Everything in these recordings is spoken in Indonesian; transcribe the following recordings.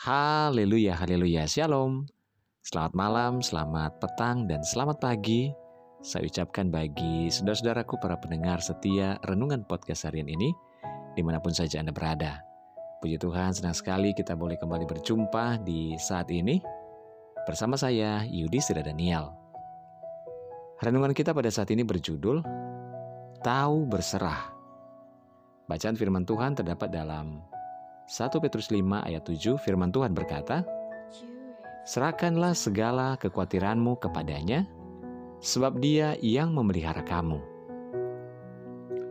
Haleluya, haleluya, shalom. Selamat malam, selamat petang, dan selamat pagi. Saya ucapkan bagi saudara-saudaraku para pendengar setia renungan podcast harian ini, di mana pun saja Anda berada. Puji Tuhan, senang sekali kita boleh kembali berjumpa di saat ini bersama saya, Yudi Sira Daniel. Renungan kita pada saat ini berjudul Tahu Berserah. Bacaan firman Tuhan terdapat dalam 1 Petrus 5 ayat 7 firman Tuhan berkata, Serahkanlah segala kekhawatiranmu kepadanya, sebab dia yang memelihara kamu.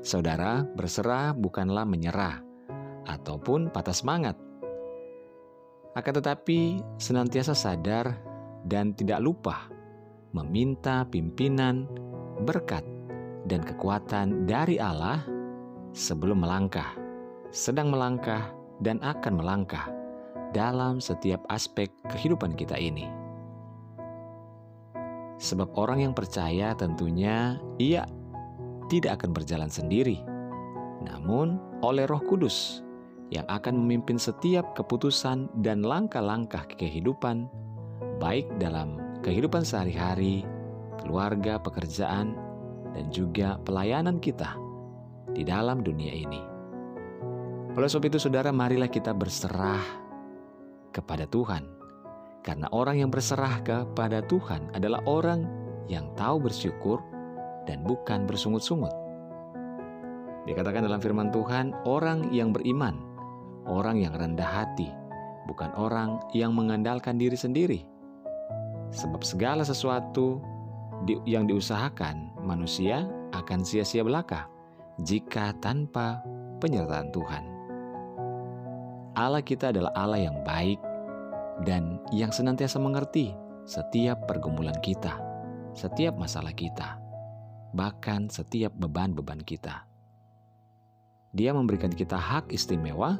Saudara, berserah bukanlah menyerah ataupun patah semangat. Akan tetapi senantiasa sadar dan tidak lupa meminta pimpinan, berkat, dan kekuatan dari Allah sebelum melangkah, sedang melangkah, dan akan melangkah dalam setiap aspek kehidupan kita ini. Sebab orang yang percaya tentunya ia tidak akan berjalan sendiri, namun oleh Roh Kudus yang akan memimpin setiap keputusan dan langkah-langkah kehidupan, baik dalam kehidupan sehari-hari, keluarga, pekerjaan, dan juga pelayanan kita di dalam dunia ini. Oleh sebab itu saudara marilah kita berserah kepada Tuhan. Karena orang yang berserah kepada Tuhan adalah orang yang tahu bersyukur dan bukan bersungut-sungut. Dikatakan dalam firman Tuhan, orang yang beriman, orang yang rendah hati, bukan orang yang mengandalkan diri sendiri. Sebab segala sesuatu yang diusahakan manusia akan sia-sia belaka jika tanpa penyertaan Tuhan. Allah kita adalah Allah yang baik dan yang senantiasa mengerti setiap pergumulan kita, setiap masalah kita, bahkan setiap beban-beban kita. Dia memberikan kita hak istimewa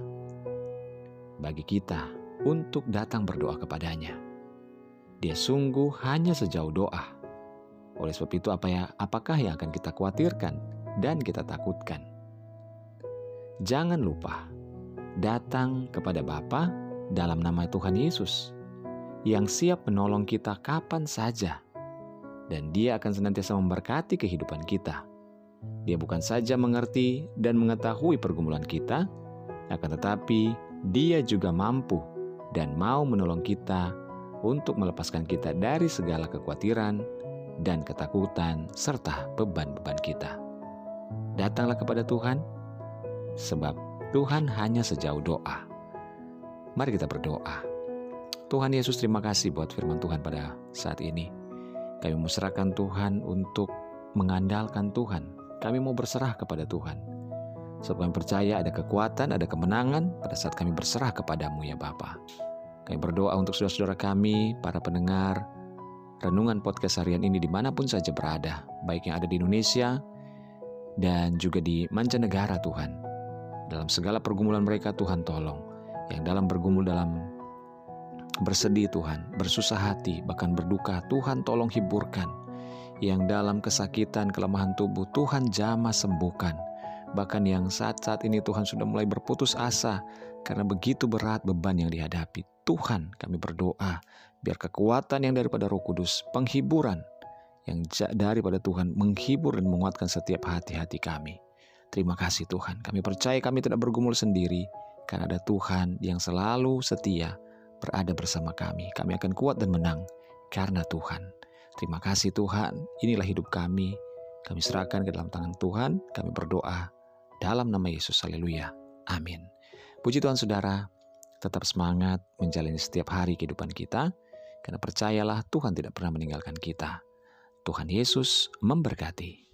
bagi kita untuk datang berdoa kepadanya. Dia sungguh hanya sejauh doa. Oleh sebab itu apa ya, apakah yang akan kita khawatirkan dan kita takutkan? Jangan lupa datang kepada Bapa dalam nama Tuhan Yesus yang siap menolong kita kapan saja dan dia akan senantiasa memberkati kehidupan kita. Dia bukan saja mengerti dan mengetahui pergumulan kita, akan tetapi dia juga mampu dan mau menolong kita untuk melepaskan kita dari segala kekhawatiran dan ketakutan serta beban-beban kita. Datanglah kepada Tuhan, sebab Tuhan hanya sejauh doa. Mari kita berdoa. Tuhan Yesus terima kasih buat firman Tuhan pada saat ini. Kami serahkan Tuhan untuk mengandalkan Tuhan. Kami mau berserah kepada Tuhan. Sebab kami percaya ada kekuatan, ada kemenangan pada saat kami berserah kepadamu ya Bapa. Kami berdoa untuk saudara-saudara kami, para pendengar, renungan podcast harian ini di mana pun saja berada, baik yang ada di Indonesia dan juga di mancanegara Tuhan. Dalam segala pergumulan mereka Tuhan tolong. Yang dalam bergumul dalam bersedih Tuhan, bersusah hati, bahkan berduka, Tuhan tolong hiburkan. Yang dalam kesakitan, kelemahan tubuh, Tuhan jamah sembuhkan. Bahkan yang saat-saat ini Tuhan sudah mulai berputus asa karena begitu berat beban yang dihadapi. Tuhan kami berdoa, biar kekuatan yang daripada roh kudus, penghiburan yang daripada Tuhan menghibur dan menguatkan setiap hati-hati kami. Terima kasih Tuhan, kami percaya kami tidak bergumul sendiri, karena ada Tuhan yang selalu setia berada bersama kami. Kami akan kuat dan menang karena Tuhan. Terima kasih Tuhan, inilah hidup kami. Kami serahkan ke dalam tangan Tuhan, kami berdoa dalam nama Yesus. Haleluya. Amin. Puji Tuhan saudara, tetap semangat menjalani setiap hari kehidupan kita, karena percayalah Tuhan tidak pernah meninggalkan kita. Tuhan Yesus memberkati.